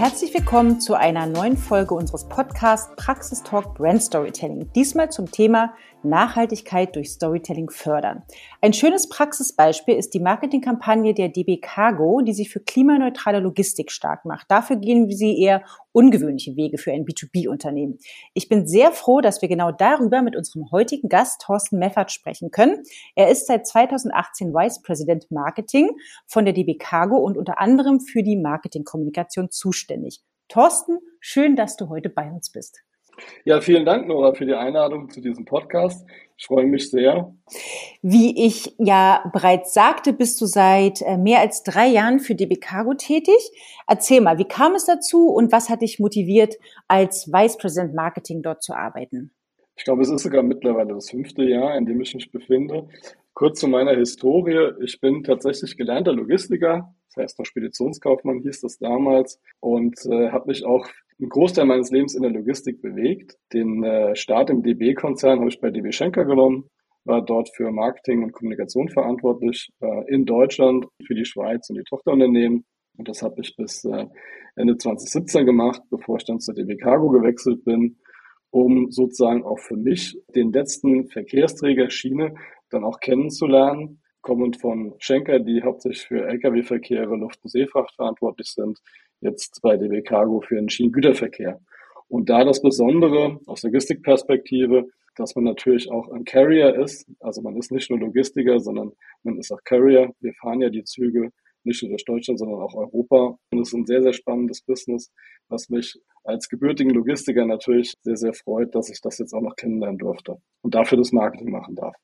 Herzlich willkommen zu einer neuen Folge unseres Podcasts Praxistalk Brand Storytelling. Diesmal zum Thema Nachhaltigkeit durch Storytelling fördern. Ein schönes Praxisbeispiel ist die Marketingkampagne der DB Cargo, die sich für klimaneutrale Logistik stark macht. Dafür gehen sie eher ungewöhnliche Wege für ein B2B-Unternehmen. Ich bin sehr froh, dass wir genau darüber mit unserem heutigen Gast Thorsten Meffert sprechen können. Er ist seit 2018 Vice President Marketing von der DB Cargo und unter anderem für die Marketingkommunikation zuständig. Thorsten, schön, dass du heute bei uns bist. Ja, vielen Dank, Nora, für die Einladung zu diesem Podcast. Ich freue mich sehr. Wie ich ja bereits sagte, bist du seit äh, mehr als drei Jahren für DB Cargo tätig. Erzähl mal, wie kam es dazu und was hat dich motiviert, als Vice President Marketing dort zu arbeiten? Ich glaube, es ist sogar mittlerweile das fünfte Jahr, in dem ich mich befinde. Kurz zu meiner Historie. Ich bin tatsächlich gelernter Logistiker, das heißt noch Speditionskaufmann hieß das damals und äh, habe mich auch einen Großteil meines Lebens in der Logistik bewegt. Den äh, Start im DB-Konzern habe ich bei DB Schenker genommen, war dort für Marketing und Kommunikation verantwortlich äh, in Deutschland, für die Schweiz und die Tochterunternehmen. Und das habe ich bis äh, Ende 2017 gemacht, bevor ich dann zur DB Cargo gewechselt bin, um sozusagen auch für mich den letzten Verkehrsträger Schiene dann auch kennenzulernen, kommend von Schenker, die hauptsächlich für Lkw-Verkehre, Luft- und Seefracht verantwortlich sind, jetzt bei DB Cargo für den Schienengüterverkehr. Und da das Besondere aus Logistikperspektive, dass man natürlich auch ein Carrier ist, also man ist nicht nur Logistiker, sondern man ist auch Carrier. Wir fahren ja die Züge nicht nur durch Deutschland, sondern auch Europa. Und es ist ein sehr, sehr spannendes Business, was mich als gebürtigen Logistiker natürlich sehr, sehr freut, dass ich das jetzt auch noch kennenlernen durfte und dafür das Marketing machen darf.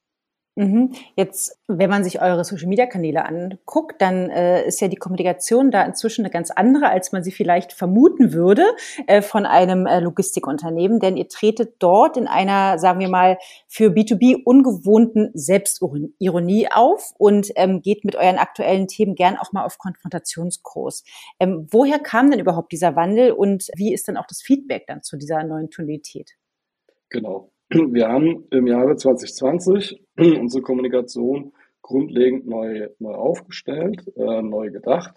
Mhm. Jetzt, wenn man sich eure Social-Media-Kanäle anguckt, dann äh, ist ja die Kommunikation da inzwischen eine ganz andere, als man sie vielleicht vermuten würde äh, von einem äh, Logistikunternehmen, denn ihr tretet dort in einer, sagen wir mal, für B2B ungewohnten Selbstironie auf und ähm, geht mit euren aktuellen Themen gern auch mal auf Konfrontationskurs. Ähm, woher kam denn überhaupt dieser Wandel und wie ist dann auch das Feedback dann zu dieser neuen Tonalität? Genau. Wir haben im Jahre 2020 unsere Kommunikation grundlegend neu, neu aufgestellt, äh, neu gedacht.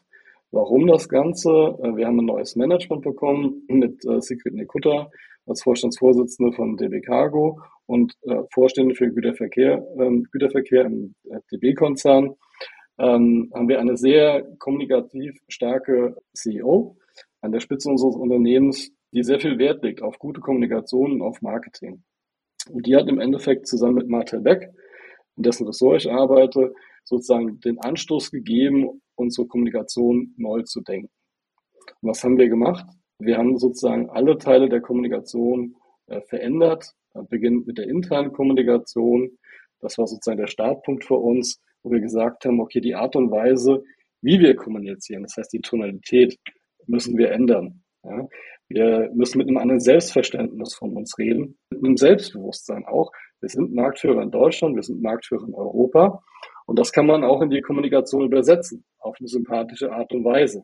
Warum das Ganze? Äh, wir haben ein neues Management bekommen mit äh, Sigrid Nikutta als Vorstandsvorsitzende von DB Cargo und äh, Vorstände für Güterverkehr, ähm, Güterverkehr im äh, DB-Konzern. Ähm, haben wir eine sehr kommunikativ starke CEO an der Spitze unseres Unternehmens, die sehr viel Wert legt auf gute Kommunikation und auf Marketing. Und die hat im Endeffekt zusammen mit Martel Beck, in dessen Ressort ich arbeite, sozusagen den Anstoß gegeben, unsere Kommunikation neu zu denken. Und was haben wir gemacht? Wir haben sozusagen alle Teile der Kommunikation äh, verändert, beginnend mit der internen Kommunikation. Das war sozusagen der Startpunkt für uns, wo wir gesagt haben, okay, die Art und Weise, wie wir kommunizieren, das heißt die Tonalität, müssen wir ändern. Ja? Wir müssen mit einem anderen Selbstverständnis von uns reden, mit einem Selbstbewusstsein auch. Wir sind Marktführer in Deutschland, wir sind Marktführer in Europa. Und das kann man auch in die Kommunikation übersetzen, auf eine sympathische Art und Weise.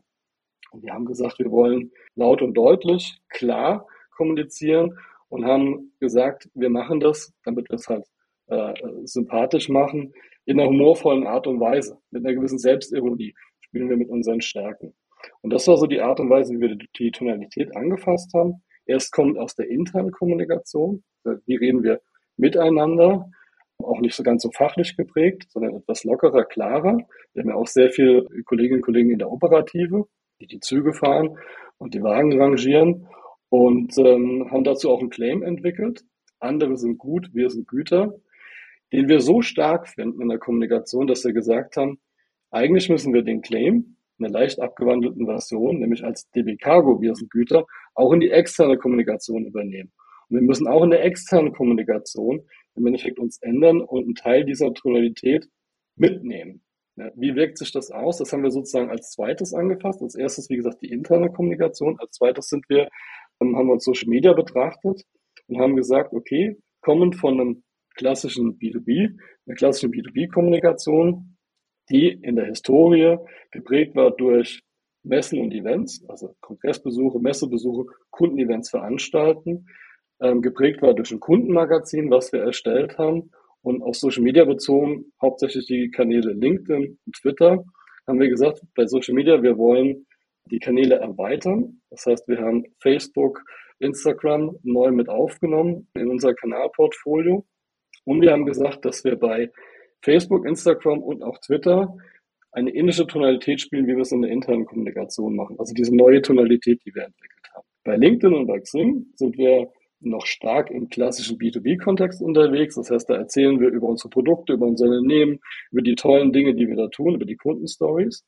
Und wir haben gesagt, wir wollen laut und deutlich, klar kommunizieren und haben gesagt, wir machen das, damit wir es halt äh, sympathisch machen, in einer humorvollen Art und Weise, mit einer gewissen Selbstironie spielen wir mit unseren Stärken. Und das war so die Art und Weise, wie wir die Tonalität angefasst haben. Erst kommt aus der internen Kommunikation, wie reden wir miteinander, auch nicht so ganz so fachlich geprägt, sondern etwas lockerer, klarer. Wir haben ja auch sehr viele Kolleginnen und Kollegen in der Operative, die die Züge fahren und die Wagen rangieren und ähm, haben dazu auch einen Claim entwickelt. Andere sind gut, wir sind Güter, den wir so stark finden in der Kommunikation, dass wir gesagt haben, eigentlich müssen wir den Claim, einer leicht abgewandelten Version, nämlich als DB Cargo Güter, auch in die externe Kommunikation übernehmen. Und wir müssen auch in der externen Kommunikation im Endeffekt uns ändern und einen Teil dieser Tonalität mitnehmen. Ja, wie wirkt sich das aus? Das haben wir sozusagen als zweites angefasst. Als erstes, wie gesagt, die interne Kommunikation. Als zweites sind wir, ähm, haben wir uns Social Media betrachtet und haben gesagt, okay, kommend von einem klassischen B2B, einer klassischen B2B-Kommunikation, die in der Historie geprägt war durch Messen und Events, also Kongressbesuche, Messebesuche, Kundenevents veranstalten, ähm, geprägt war durch ein Kundenmagazin, was wir erstellt haben und auf Social Media bezogen, hauptsächlich die Kanäle LinkedIn und Twitter, haben wir gesagt, bei Social Media, wir wollen die Kanäle erweitern. Das heißt, wir haben Facebook, Instagram neu mit aufgenommen in unser Kanalportfolio. Und wir haben gesagt, dass wir bei Facebook, Instagram und auch Twitter eine ähnliche Tonalität spielen, wie wir es in der internen Kommunikation machen. Also diese neue Tonalität, die wir entwickelt haben. Bei LinkedIn und bei Xing sind wir noch stark im klassischen B2B-Kontext unterwegs. Das heißt, da erzählen wir über unsere Produkte, über unser Unternehmen, über die tollen Dinge, die wir da tun, über die Kundenstories.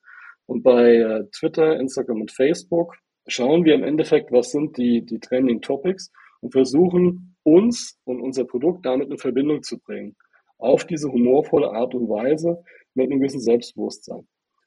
Und bei äh, Twitter, Instagram und Facebook schauen wir im Endeffekt, was sind die, die Trending Topics und versuchen uns und unser Produkt damit in Verbindung zu bringen. Auf diese humorvolle Art und Weise mit einem gewissen Selbstbewusstsein.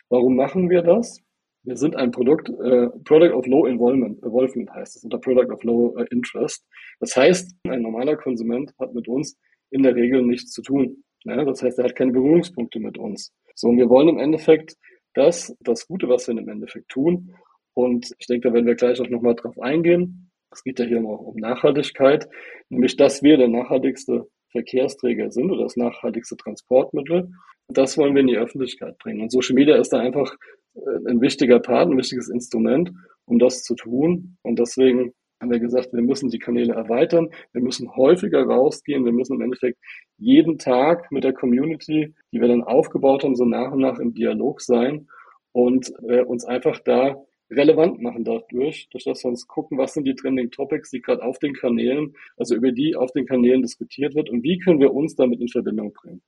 Warum machen wir das? Wir sind ein Produkt, äh, Product of Low Involvement, Involvement heißt es, oder Product of Low äh, Interest. Das heißt, ein normaler Konsument hat mit uns in der Regel nichts zu tun. Ja, das heißt, er hat keine Berührungspunkte mit uns. So, und wir wollen im Endeffekt das, das Gute, was wir im Endeffekt tun. Und ich denke, da werden wir gleich auch nochmal drauf eingehen. Es geht ja hier noch um Nachhaltigkeit, nämlich dass wir der nachhaltigste Verkehrsträger sind oder das nachhaltigste Transportmittel. Das wollen wir in die Öffentlichkeit bringen. Und Social Media ist da einfach äh, ein wichtiger Part, ein wichtiges Instrument, um das zu tun. Und deswegen haben wir gesagt, wir müssen die Kanäle erweitern, wir müssen häufiger rausgehen, wir müssen im Endeffekt jeden Tag mit der Community, die wir dann aufgebaut haben, so nach und nach im Dialog sein und äh, uns einfach da relevant machen dadurch, durch dass wir uns gucken, was sind die Trending Topics, die gerade auf den Kanälen, also über die auf den Kanälen diskutiert wird und wie können wir uns damit in Verbindung bringen.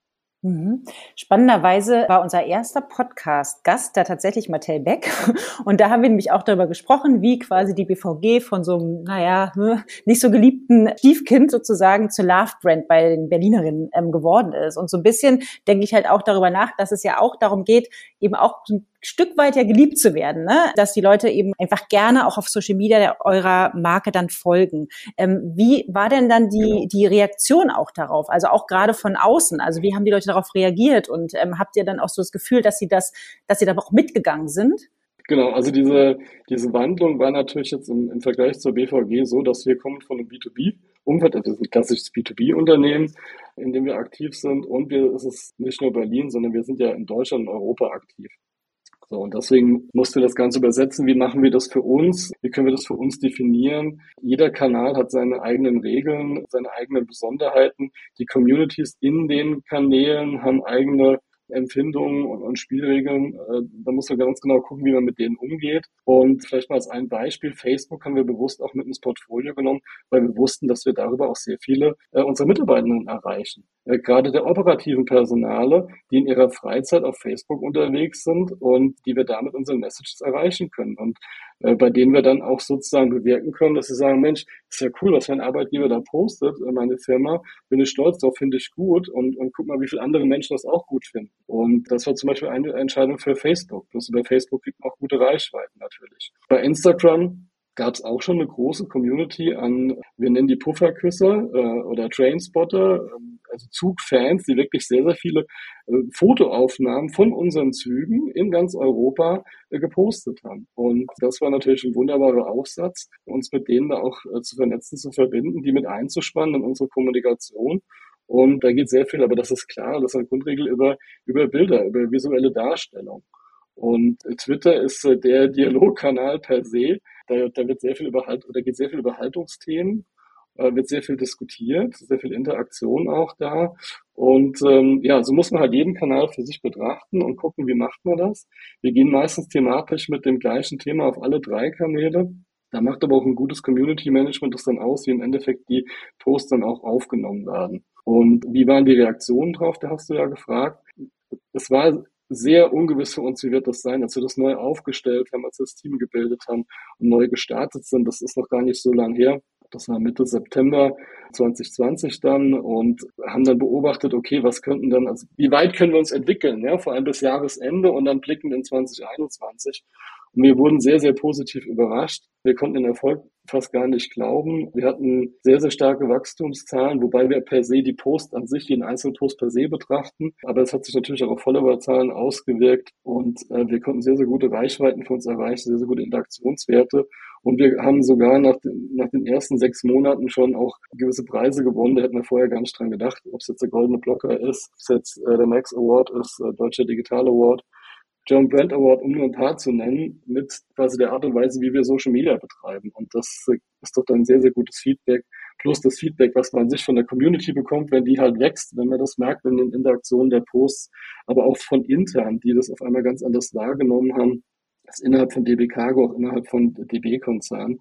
Mhm. Spannenderweise war unser erster Podcast-Gast da tatsächlich Mattel Beck. Und da haben wir nämlich auch darüber gesprochen, wie quasi die BVG von so einem, naja, hm, nicht so geliebten Stiefkind sozusagen zur Love-Brand bei den Berlinerinnen ähm, geworden ist. Und so ein bisschen denke ich halt auch darüber nach, dass es ja auch darum geht, eben auch Stück weit ja geliebt zu werden, ne? dass die Leute eben einfach gerne auch auf Social Media eurer Marke dann folgen. Ähm, wie war denn dann die, genau. die Reaktion auch darauf? Also auch gerade von außen. Also wie haben die Leute darauf reagiert? Und ähm, habt ihr dann auch so das Gefühl, dass sie das, dass sie da auch mitgegangen sind? Genau, also diese, diese Wandlung war natürlich jetzt im, im Vergleich zur BVG so, dass wir kommen von einem B2B Umfeld, also ein klassisches B2B-Unternehmen, in dem wir aktiv sind. Und wir, es ist nicht nur Berlin, sondern wir sind ja in Deutschland und Europa aktiv. So, und deswegen mussten wir das Ganze übersetzen. Wie machen wir das für uns? Wie können wir das für uns definieren? Jeder Kanal hat seine eigenen Regeln, seine eigenen Besonderheiten. Die Communities in den Kanälen haben eigene Empfindungen und, und Spielregeln. Äh, da muss man ganz genau gucken, wie man mit denen umgeht. Und vielleicht mal als ein Beispiel, Facebook haben wir bewusst auch mit ins Portfolio genommen, weil wir wussten, dass wir darüber auch sehr viele äh, unserer Mitarbeitenden erreichen. Äh, gerade der operativen Personale, die in ihrer Freizeit auf Facebook unterwegs sind und die wir damit unsere Messages erreichen können. Und äh, bei denen wir dann auch sozusagen bewirken können, dass sie sagen, Mensch, ist ja cool, was mein Arbeitgeber da postet, meine Firma, bin ich stolz drauf, finde ich gut und, und guck mal, wie viele andere Menschen das auch gut finden. Und das war zum Beispiel eine Entscheidung für Facebook. Bloß über Facebook kriegt man auch gute Reichweiten natürlich. Bei Instagram gab es auch schon eine große Community an, wir nennen die Pufferküsser äh, oder Trainspotter, ähm, also Zugfans, die wirklich sehr, sehr viele äh, Fotoaufnahmen von unseren Zügen in ganz Europa äh, gepostet haben. Und das war natürlich ein wunderbarer Aufsatz, uns mit denen da auch äh, zu vernetzen, zu verbinden, die mit einzuspannen in unsere Kommunikation. Und da geht sehr viel, aber das ist klar, das ist eine Grundregel über, über Bilder, über visuelle Darstellung. Und Twitter ist äh, der Dialogkanal per se. Da, da wird sehr viel über da geht sehr viel über Haltungsthemen, äh, wird sehr viel diskutiert, sehr viel Interaktion auch da. Und ähm, ja, so muss man halt jeden Kanal für sich betrachten und gucken, wie macht man das. Wir gehen meistens thematisch mit dem gleichen Thema auf alle drei Kanäle. Da macht aber auch ein gutes Community Management das dann aus, wie im Endeffekt die Posts dann auch aufgenommen werden. Und wie waren die Reaktionen drauf? Da hast du ja gefragt. Es war sehr ungewiss für uns, wie wird das sein, als wir das neu aufgestellt haben, als wir das Team gebildet haben und neu gestartet sind. Das ist noch gar nicht so lang her. Das war Mitte September 2020 dann und haben dann beobachtet, okay, was könnten dann, also wie weit können wir uns entwickeln, ja, vor allem bis Jahresende und dann blicken in 2021. Und wir wurden sehr, sehr positiv überrascht. Wir konnten den Erfolg fast gar nicht glauben. Wir hatten sehr, sehr starke Wachstumszahlen, wobei wir per se die Post an sich, den einzelnen Post per se betrachten. Aber es hat sich natürlich auch auf Followerzahlen ausgewirkt und äh, wir konnten sehr, sehr gute Reichweiten für uns erreichen, sehr, sehr gute Interaktionswerte. Und wir haben sogar nach den, nach den ersten sechs Monaten schon auch gewisse Preise gewonnen. Da hätten wir vorher gar nicht dran gedacht, ob es jetzt der Goldene Blocker ist, ob es jetzt äh, der Max Award ist, äh, Deutscher Digital Award John Brand Award, um nur ein paar zu nennen, mit quasi der Art und Weise, wie wir Social Media betreiben. Und das ist doch dann sehr, sehr gutes Feedback. Plus das Feedback, was man sich von der Community bekommt, wenn die halt wächst, wenn man das merkt in den Interaktionen der Posts, aber auch von intern, die das auf einmal ganz anders wahrgenommen haben das innerhalb von DB Cargo, auch innerhalb von DB-Konzern.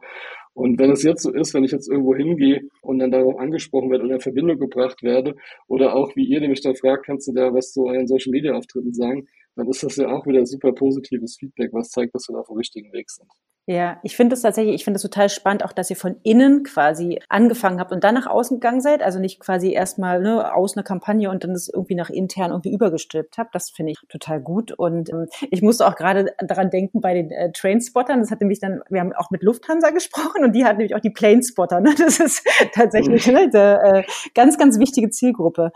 Und wenn es jetzt so ist, wenn ich jetzt irgendwo hingehe und dann darauf angesprochen werde oder in Verbindung gebracht werde, oder auch wie ihr, mich dann fragt, kannst du da was zu euren Social Media Auftritten sagen, dann ist das ja auch wieder super positives Feedback, was zeigt, dass wir da auf dem richtigen Weg sind. Ja, ich finde es tatsächlich, ich finde es total spannend, auch dass ihr von innen quasi angefangen habt und dann nach außen gegangen seid. Also nicht quasi erstmal ne, aus einer Kampagne und dann das irgendwie nach intern irgendwie übergestülpt habt. Das finde ich total gut. Und ähm, ich musste auch gerade daran denken bei den äh, Trainspottern. Das hat nämlich dann, wir haben auch mit Lufthansa gesprochen und die hat nämlich auch die Planespotter. Ne? Das ist tatsächlich mhm. ne, eine äh, ganz, ganz wichtige Zielgruppe.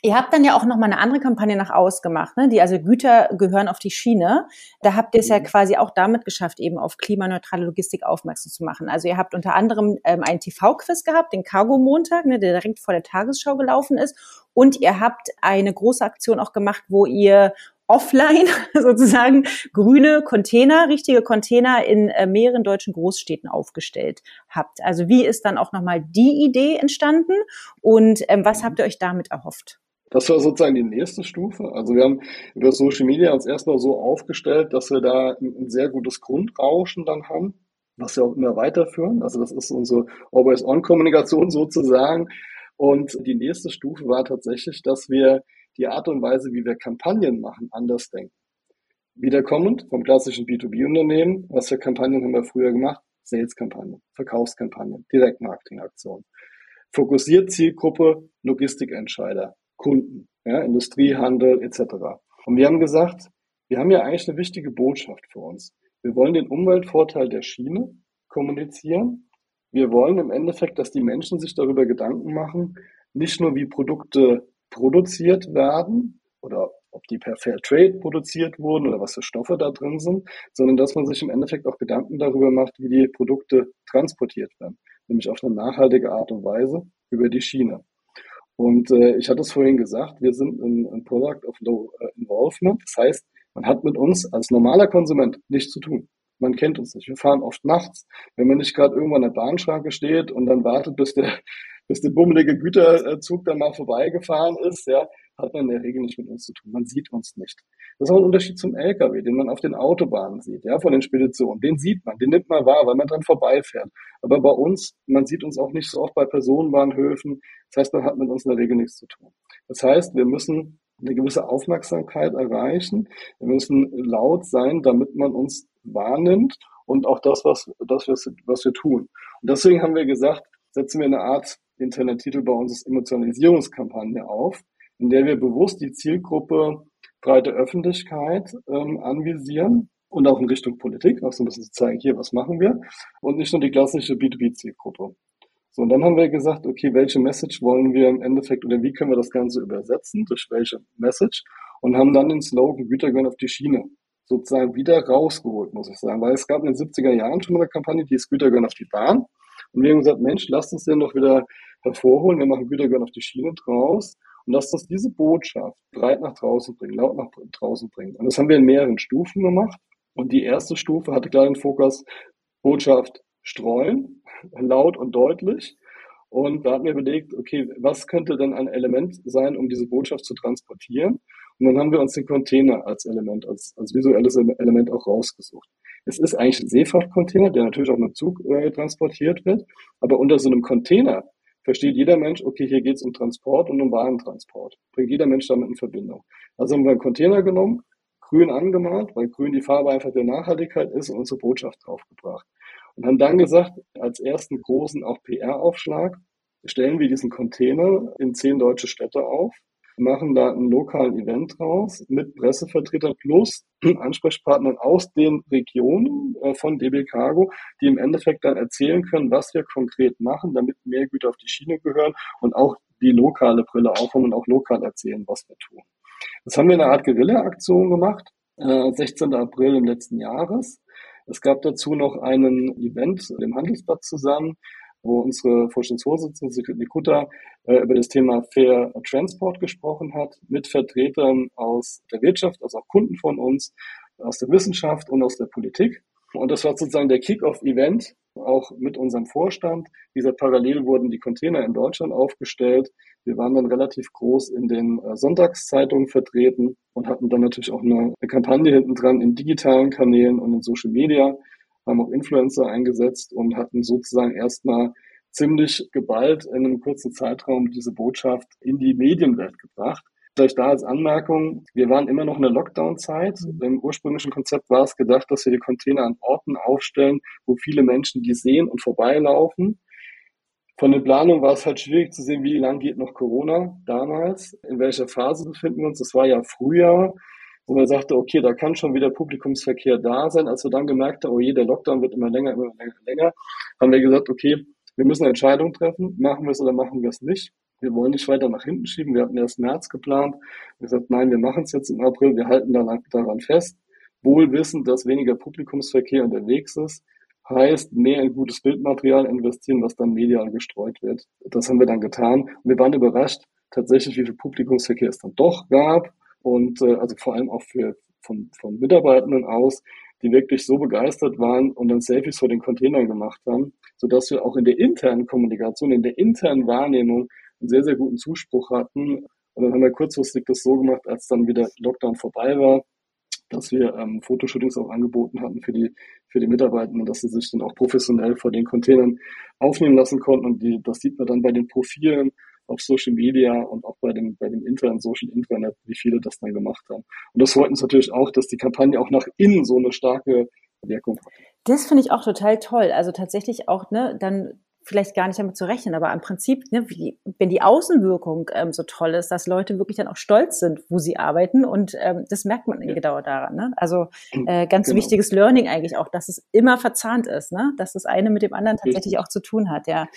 Ihr habt dann ja auch noch mal eine andere Kampagne nach ausgemacht, ne? die also Güter gehören auf die Schiene. Da habt ihr es ja mhm. quasi auch damit geschafft, eben auf klimaneutrale Logistik aufmerksam zu machen. Also ihr habt unter anderem ähm, einen TV-Quiz gehabt, den Cargo Montag, ne, der direkt vor der Tagesschau gelaufen ist. Und ihr habt eine große Aktion auch gemacht, wo ihr offline sozusagen grüne Container, richtige Container in äh, mehreren deutschen Großstädten aufgestellt habt. Also wie ist dann auch nochmal die Idee entstanden und ähm, was habt ihr euch damit erhofft? Das war sozusagen die nächste Stufe. Also wir haben über Social Media uns erstmal so aufgestellt, dass wir da ein sehr gutes Grundrauschen dann haben, was wir auch immer weiterführen. Also das ist unsere Always-On-Kommunikation sozusagen. Und die nächste Stufe war tatsächlich, dass wir die Art und Weise, wie wir Kampagnen machen, anders denken. Wiederkommend vom klassischen B2B-Unternehmen, was für Kampagnen haben wir früher gemacht? Sales-Kampagnen, Verkaufskampagnen, Direktmarketing-Aktionen. Fokussiert Zielgruppe, Logistikentscheider, Kunden, ja, Industriehandel etc. Und wir haben gesagt, wir haben ja eigentlich eine wichtige Botschaft für uns. Wir wollen den Umweltvorteil der Schiene kommunizieren. Wir wollen im Endeffekt, dass die Menschen sich darüber Gedanken machen, nicht nur wie Produkte produziert werden oder ob die per Fair Trade produziert wurden oder was für Stoffe da drin sind, sondern dass man sich im Endeffekt auch Gedanken darüber macht, wie die Produkte transportiert werden, nämlich auf eine nachhaltige Art und Weise über die Schiene. Und äh, ich hatte es vorhin gesagt, wir sind ein, ein Product of Low äh, Involvement. Das heißt, man hat mit uns als normaler Konsument nichts zu tun. Man kennt uns nicht. Wir fahren oft nachts. Wenn man nicht gerade irgendwann an der Bahnschranke steht und dann wartet, bis der, bis der bummelige Güterzug dann mal vorbeigefahren ist, ja, hat man in der Regel nicht mit uns zu tun. Man sieht uns nicht. Das ist auch ein Unterschied zum LKW, den man auf den Autobahnen sieht, ja, von den Speditionen. Den sieht man, den nimmt man wahr, weil man dran vorbeifährt. Aber bei uns, man sieht uns auch nicht so oft bei Personenbahnhöfen. Das heißt, man hat mit uns in der Regel nichts zu tun. Das heißt, wir müssen eine gewisse Aufmerksamkeit erreichen. Wir müssen laut sein, damit man uns wahrnimmt und auch das, was, das, was, wir tun. Und deswegen haben wir gesagt, setzen wir eine Art Internettitel bei uns Emotionalisierungskampagne auf, in der wir bewusst die Zielgruppe breite Öffentlichkeit ähm, anvisieren und auch in Richtung Politik, auch so ein bisschen zu zeigen, hier, was machen wir und nicht nur die klassische B2B-Zielgruppe. So, und dann haben wir gesagt, okay, welche Message wollen wir im Endeffekt oder wie können wir das Ganze übersetzen, durch welche Message und haben dann den Slogan Güter gehören auf die Schiene sozusagen wieder rausgeholt, muss ich sagen, weil es gab in den 70er Jahren schon mal eine Kampagne, die ist Güter gehören auf die Bahn und wir haben gesagt, Mensch, lasst uns den doch wieder hervorholen, wir machen Güter gehören auf die Schiene draus und lasst uns diese Botschaft breit nach draußen bringen, laut nach draußen bringen. Und das haben wir in mehreren Stufen gemacht. Und die erste Stufe hatte klar den Fokus Botschaft streuen, laut und deutlich. Und da hatten wir überlegt, okay, was könnte denn ein Element sein, um diese Botschaft zu transportieren? Und dann haben wir uns den Container als Element, als, als visuelles Element auch rausgesucht. Es ist eigentlich ein Seefrachtcontainer, der natürlich auch mit Zug äh, transportiert wird, aber unter so einem Container versteht jeder Mensch, okay, hier geht es um Transport und um Warentransport. Bringt jeder Mensch damit in Verbindung. Also haben wir einen Container genommen, grün angemalt, weil grün die Farbe einfach der Nachhaltigkeit ist und unsere Botschaft draufgebracht. Und haben dann gesagt, als ersten großen auch PR-Aufschlag stellen wir diesen Container in zehn deutsche Städte auf machen da einen lokalen Event draus mit Pressevertretern plus Ansprechpartnern aus den Regionen äh, von DB Cargo, die im Endeffekt dann erzählen können, was wir konkret machen, damit mehr Güter auf die Schiene gehören und auch die lokale Brille aufhaben und auch lokal erzählen, was wir tun. Das haben wir in einer Art Guerilla-Aktion gemacht, 16. Äh, April im letzten Jahres. Es gab dazu noch einen Event im Handelsplatz zusammen, wo unsere Vorstandsvorsitzende Sigrid Nikutta äh, über das Thema Fair Transport gesprochen hat, mit Vertretern aus der Wirtschaft, also auch Kunden von uns, aus der Wissenschaft und aus der Politik. Und das war sozusagen der Kick-off-Event, auch mit unserem Vorstand. Gesagt, parallel wurden die Container in Deutschland aufgestellt. Wir waren dann relativ groß in den äh, Sonntagszeitungen vertreten und hatten dann natürlich auch eine Kampagne hinten dran in digitalen Kanälen und in Social Media, haben auch Influencer eingesetzt und hatten sozusagen erstmal ziemlich geballt in einem kurzen Zeitraum diese Botschaft in die Medienwelt gebracht. Vielleicht da als Anmerkung, wir waren immer noch in der Lockdown-Zeit. Mhm. Im ursprünglichen Konzept war es gedacht, dass wir die Container an Orten aufstellen, wo viele Menschen die sehen und vorbeilaufen. Von den Planungen war es halt schwierig zu sehen, wie lange geht noch Corona damals, in welcher Phase befinden wir uns. Das war ja Frühjahr, wo man sagte, okay, da kann schon wieder Publikumsverkehr da sein. Als wir dann gemerkt haben, oh je, der Lockdown wird immer länger, immer länger, länger, haben wir gesagt, okay, wir müssen eine Entscheidung treffen, machen wir es oder machen wir es nicht wir wollen nicht weiter nach hinten schieben. Wir hatten erst März geplant. Wir gesagt, nein, wir machen es jetzt im April. Wir halten daran fest. Wohl wissend, dass weniger Publikumsverkehr unterwegs ist, heißt mehr in gutes Bildmaterial investieren, was dann medial gestreut wird. Das haben wir dann getan. Und wir waren überrascht, tatsächlich, wie viel Publikumsverkehr es dann doch gab. Und äh, also vor allem auch für von, von Mitarbeitenden aus, die wirklich so begeistert waren und dann Selfies vor den Containern gemacht haben, sodass wir auch in der internen Kommunikation, in der internen Wahrnehmung einen sehr, sehr guten Zuspruch hatten. Und dann haben wir kurzfristig das so gemacht, als dann wieder Lockdown vorbei war, dass wir ähm, Fotoshootings auch angeboten hatten für die, für die Mitarbeitenden, dass sie sich dann auch professionell vor den Containern aufnehmen lassen konnten. Und die, das sieht man dann bei den Profilen auf Social Media und auch bei dem, bei dem internen Social Internet, wie viele das dann gemacht haben. Und das freut uns natürlich auch, dass die Kampagne auch nach innen so eine starke Wirkung hat. Das finde ich auch total toll. Also tatsächlich auch, ne, dann vielleicht gar nicht damit zu rechnen, aber im Prinzip, ne, wie, wenn die Außenwirkung ähm, so toll ist, dass Leute wirklich dann auch stolz sind, wo sie arbeiten und ähm, das merkt man ja. genau daran. Ne? Also äh, ganz genau. wichtiges Learning eigentlich auch, dass es immer verzahnt ist, ne? dass das eine mit dem anderen tatsächlich auch zu tun hat. Ja.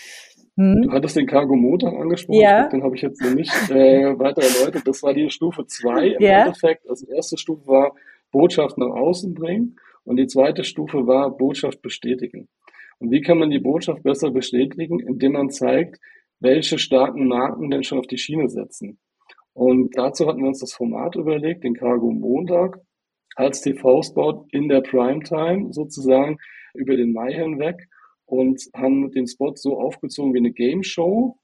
Hm. Du hattest den Cargo Motor angesprochen, ja. den habe ich jetzt noch nicht äh, weiter erläutert. Das war die Stufe 2 im ja. Endeffekt. Also die erste Stufe war Botschaft nach außen bringen und die zweite Stufe war Botschaft bestätigen. Und wie kann man die Botschaft besser bestätigen? Indem man zeigt, welche starken Marken denn schon auf die Schiene setzen. Und dazu hatten wir uns das Format überlegt, den Cargo Montag als TV-Spot in der Primetime sozusagen über den Mai hinweg und haben den Spot so aufgezogen wie eine Game Show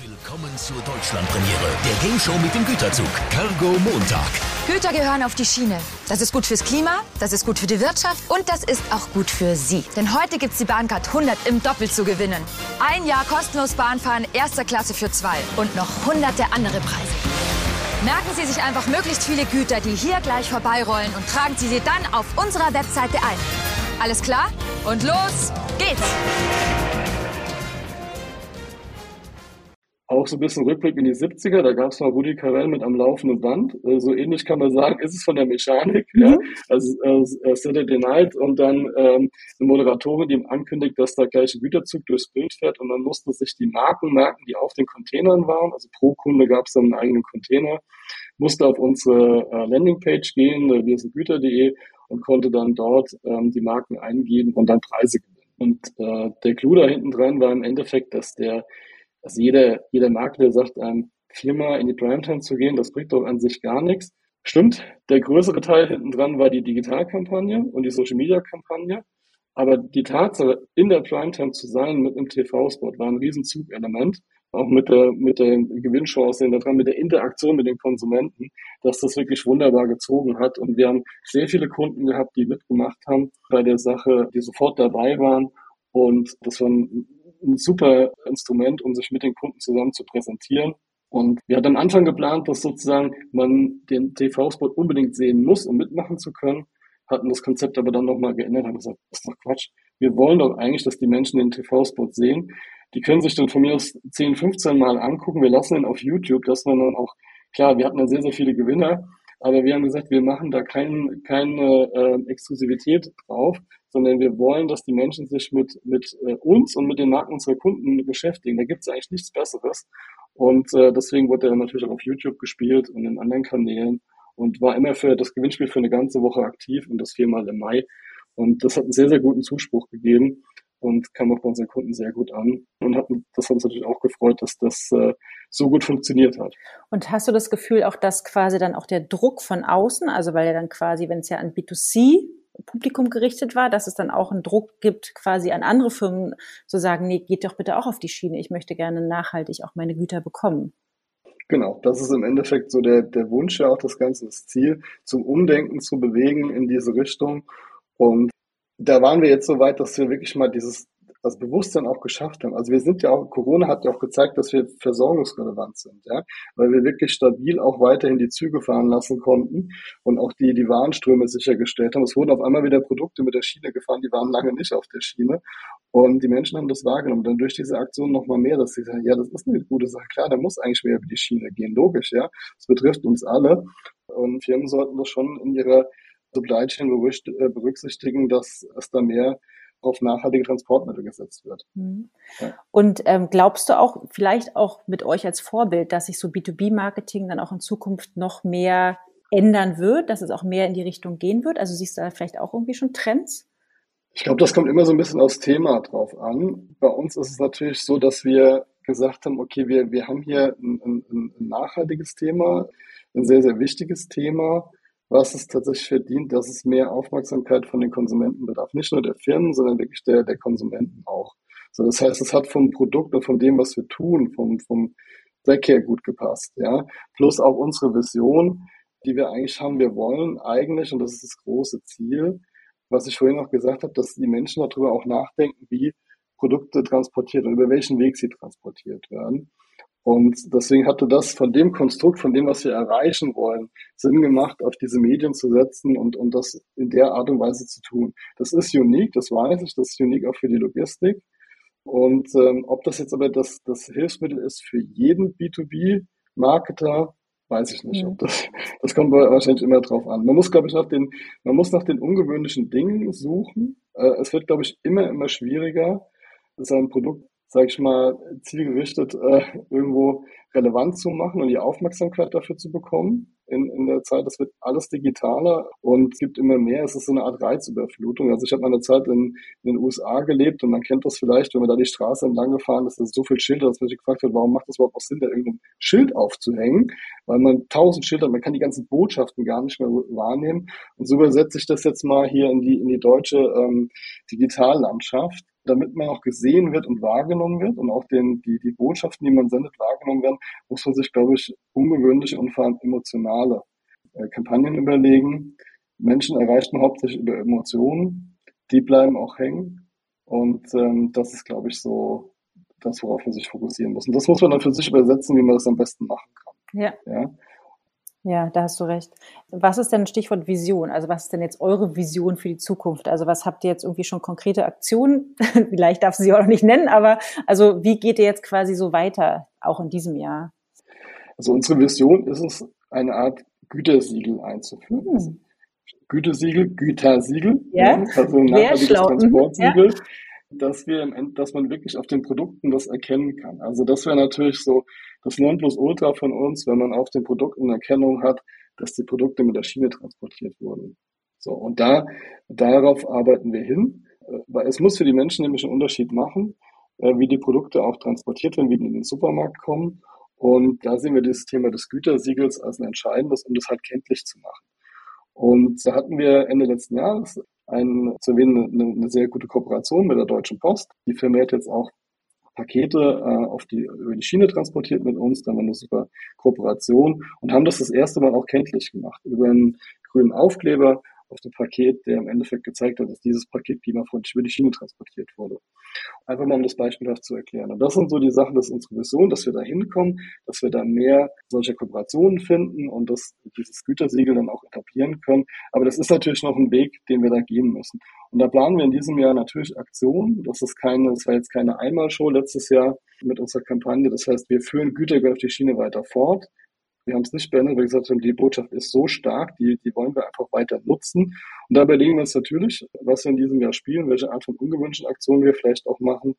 Willkommen zur Deutschlandpremiere der Game Show mit dem Güterzug Cargo Montag. Güter gehören auf die Schiene. Das ist gut fürs Klima, das ist gut für die Wirtschaft und das ist auch gut für Sie. Denn heute gibt es die Bahncard 100 im Doppel zu gewinnen. Ein Jahr kostenlos Bahnfahren erster Klasse für zwei und noch hunderte andere Preise. Merken Sie sich einfach möglichst viele Güter, die hier gleich vorbeirollen und tragen Sie sie dann auf unserer Webseite ein. Alles klar? Und los geht's! Auch so ein bisschen Rückblick in die 70er, da gab es mal Rudi Carell mit am laufenden Band. Äh, so ähnlich kann man sagen, ist es von der Mechanik, mhm. ja. Also äh, Saturday Night und dann ähm, eine Moderatorin, die ihm ankündigt, dass da gleich ein Güterzug durchs Bild fährt und dann mussten sich die Marken merken, die auf den Containern waren. Also pro Kunde gab es dann einen eigenen Container, musste auf unsere äh, Landingpage gehen, äh, wir sind Güter.de und konnte dann dort ähm, die Marken eingeben und dann Preise gewinnen. Und äh, der Clou da hinten dran war im Endeffekt, dass der also jeder, jeder Makler sagt einem, viermal in die Primetime zu gehen, das bringt doch an sich gar nichts. Stimmt, der größere Teil hinten dran war die Digitalkampagne und die Social Media Kampagne. Aber die Tatsache, in der Primetime zu sein mit einem TV-Spot, war ein Riesenzugelement. Auch mit der, mit der Gewinnchance da dran, mit der Interaktion mit den Konsumenten, dass das wirklich wunderbar gezogen hat. Und wir haben sehr viele Kunden gehabt, die mitgemacht haben bei der Sache, die sofort dabei waren. Und das war ein ein super Instrument, um sich mit den Kunden zusammen zu präsentieren. Und wir hatten am Anfang geplant, dass sozusagen man den TV-Spot unbedingt sehen muss, um mitmachen zu können, hatten das Konzept aber dann nochmal geändert, haben gesagt, das ist doch Quatsch. Wir wollen doch eigentlich, dass die Menschen den TV-Spot sehen. Die können sich dann von mir aus 10, 15 Mal angucken. Wir lassen ihn auf YouTube, dass man dann auch, klar, wir hatten dann sehr, sehr viele Gewinner, aber wir haben gesagt, wir machen da kein, keine äh, Exklusivität drauf, sondern wir wollen, dass die Menschen sich mit, mit äh, uns und mit den Marken unserer Kunden beschäftigen. Da gibt es eigentlich nichts Besseres. Und äh, deswegen wurde er natürlich auch auf YouTube gespielt und in anderen Kanälen und war immer für das Gewinnspiel für eine ganze Woche aktiv und das viermal im Mai. Und das hat einen sehr, sehr guten Zuspruch gegeben. Und kam auch bei unseren Kunden sehr gut an. Und hat, das hat uns natürlich auch gefreut, dass das äh, so gut funktioniert hat. Und hast du das Gefühl auch, dass quasi dann auch der Druck von außen, also weil ja dann quasi, wenn es ja an B2C Publikum gerichtet war, dass es dann auch einen Druck gibt, quasi an andere Firmen zu sagen, nee, geht doch bitte auch auf die Schiene, ich möchte gerne nachhaltig auch meine Güter bekommen. Genau, das ist im Endeffekt so der, der Wunsch ja auch das ganze das Ziel, zum Umdenken zu bewegen in diese Richtung. Und da waren wir jetzt so weit, dass wir wirklich mal dieses das Bewusstsein auch geschafft haben. Also wir sind ja auch, Corona hat ja auch gezeigt, dass wir versorgungsrelevant sind, ja, weil wir wirklich stabil auch weiterhin die Züge fahren lassen konnten und auch die, die Warenströme sichergestellt haben. Es wurden auf einmal wieder Produkte mit der Schiene gefahren, die waren lange nicht auf der Schiene. Und die Menschen haben das wahrgenommen. Dann durch diese Aktion nochmal mehr, dass sie sagen, ja, das ist eine gute Sache. Klar, da muss eigentlich mehr über die Schiene gehen. Logisch, ja. Das betrifft uns alle. Und Firmen sollten das schon in ihrer Supply Chain äh, berücksichtigen, dass es da mehr auf nachhaltige Transportmittel gesetzt wird. Mhm. Ja. Und ähm, glaubst du auch, vielleicht auch mit euch als Vorbild, dass sich so B2B-Marketing dann auch in Zukunft noch mehr ändern wird, dass es auch mehr in die Richtung gehen wird? Also siehst du da vielleicht auch irgendwie schon Trends? Ich glaube, das kommt immer so ein bisschen aufs Thema drauf an. Bei uns ist es natürlich so, dass wir gesagt haben, okay, wir, wir haben hier ein, ein, ein nachhaltiges Thema, ein sehr, sehr wichtiges Thema was es tatsächlich verdient, dass es mehr Aufmerksamkeit von den Konsumenten bedarf. Nicht nur der Firmen, sondern wirklich der, der Konsumenten auch. So, das heißt, es hat vom Produkt und von dem, was wir tun, vom, vom Zweck gut gepasst, ja. Plus auch unsere Vision, die wir eigentlich haben. Wir wollen eigentlich, und das ist das große Ziel, was ich vorhin auch gesagt habe, dass die Menschen darüber auch nachdenken, wie Produkte transportiert und über welchen Weg sie transportiert werden. Und deswegen hatte das von dem Konstrukt, von dem, was wir erreichen wollen, Sinn gemacht, auf diese Medien zu setzen und, und das in der Art und Weise zu tun. Das ist unique, das weiß ich, das ist unique auch für die Logistik. Und ähm, ob das jetzt aber das, das Hilfsmittel ist für jeden B2B-Marketer, weiß ich nicht. Mhm. Das, das kommt wahrscheinlich immer drauf an. Man muss, glaube ich, nach den, man muss nach den ungewöhnlichen Dingen suchen. Äh, es wird, glaube ich, immer, immer schwieriger, sein Produkt sage ich mal, zielgerichtet äh, irgendwo relevant zu machen und die Aufmerksamkeit dafür zu bekommen in, in der Zeit. Das wird alles digitaler und es gibt immer mehr. Es ist so eine Art Reizüberflutung. Also ich habe meine Zeit in, in, den USA gelebt und man kennt das vielleicht, wenn man da die Straße entlang gefahren ist, da so viel Schilder, dass man sich gefragt hat, warum macht das überhaupt auch Sinn, da irgendein Schild aufzuhängen? Weil man tausend Schilder, man kann die ganzen Botschaften gar nicht mehr wahrnehmen. Und so übersetze ich das jetzt mal hier in die, in die deutsche ähm, Digitallandschaft damit man auch gesehen wird und wahrgenommen wird und auch den, die, die Botschaften, die man sendet, wahrgenommen werden, muss man sich, glaube ich, ungewöhnliche und vor allem emotionale äh, Kampagnen überlegen. Menschen erreichen hauptsächlich über Emotionen, die bleiben auch hängen. Und ähm, das ist, glaube ich, so das, worauf man sich fokussieren muss. Und das muss man dann für sich übersetzen, wie man das am besten machen kann. Ja. ja? Ja, da hast du recht. Was ist denn Stichwort Vision? Also was ist denn jetzt eure Vision für die Zukunft? Also was habt ihr jetzt irgendwie schon konkrete Aktionen? Vielleicht darfst du sie auch noch nicht nennen, aber also wie geht ihr jetzt quasi so weiter, auch in diesem Jahr? Also unsere Vision ist es, eine Art Gütersiegel einzuführen. Hm. Gütesiegel, Gütersiegel, ja, also ein nachhaltiges mhm. Transportsiegel. Ja dass wir im End, dass man wirklich auf den Produkten das erkennen kann. Also das wäre natürlich so das Nonplusultra von uns, wenn man auf den Produkten Erkennung hat, dass die Produkte mit der Schiene transportiert wurden. So, und da, darauf arbeiten wir hin, äh, weil es muss für die Menschen nämlich einen Unterschied machen, wie die Produkte auch transportiert werden, wie die in den Supermarkt kommen. Und da sehen wir das Thema des Gütersiegels als ein entscheidendes, um das halt kenntlich zu machen. Und da hatten wir Ende letzten Jahres ein, zu erwähnen, eine, eine sehr gute Kooperation mit der Deutschen Post. Die Firma hat jetzt auch Pakete äh, auf die, über die Schiene transportiert mit uns. Da haben wir eine super Kooperation und haben das das erste Mal auch kenntlich gemacht. Über einen grünen Aufkleber auf dem Paket, der im Endeffekt gezeigt hat, dass dieses Paket klimafreundlich über die Schiene transportiert wurde. Einfach mal, um das beispielhaft zu erklären. Und das sind so die Sachen, das ist unsere Vision, dass wir da hinkommen, dass wir da mehr solcher Kooperationen finden und dass dieses Gütersiegel dann auch etablieren können. Aber das ist natürlich noch ein Weg, den wir da gehen müssen. Und da planen wir in diesem Jahr natürlich Aktionen. Das ist keine, das war jetzt keine Einmalshow letztes Jahr mit unserer Kampagne. Das heißt, wir führen Gütergeld auf die Schiene weiter fort. Wir haben es nicht beendet, weil wir gesagt haben, die Botschaft ist so stark, die, die wollen wir einfach weiter nutzen. Und da überlegen wir uns natürlich, was wir in diesem Jahr spielen, welche Art von ungewünschten Aktionen wir vielleicht auch machen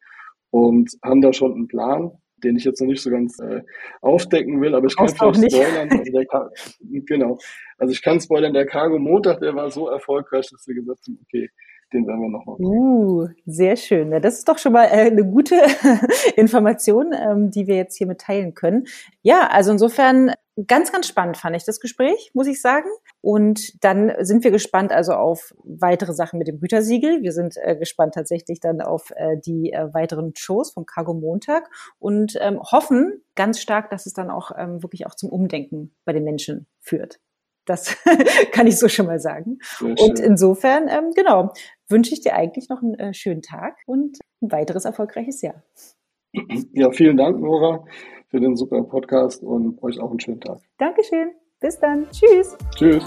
und haben da schon einen Plan, den ich jetzt noch nicht so ganz äh, aufdecken will, aber ich kann vielleicht spoilern. Also genau. Also ich kann spoilern, der Cargo Montag, der war so erfolgreich, dass wir gesagt haben, okay, den werden wir noch mal. Uh, sehr schön. Ja, das ist doch schon mal äh, eine gute Information, ähm, die wir jetzt hier mitteilen können. Ja, also insofern ganz, ganz spannend fand ich das Gespräch, muss ich sagen. Und dann sind wir gespannt also auf weitere Sachen mit dem Gütersiegel. Wir sind äh, gespannt tatsächlich dann auf äh, die äh, weiteren Shows vom Cargo Montag und ähm, hoffen ganz stark, dass es dann auch ähm, wirklich auch zum Umdenken bei den Menschen führt. Das kann ich so schon mal sagen. Und insofern, ähm, genau, wünsche ich dir eigentlich noch einen äh, schönen Tag und ein weiteres erfolgreiches Jahr. Ja, vielen Dank, Nora, für den super Podcast und euch auch einen schönen Tag. Dankeschön. Bis dann. Tschüss. Tschüss.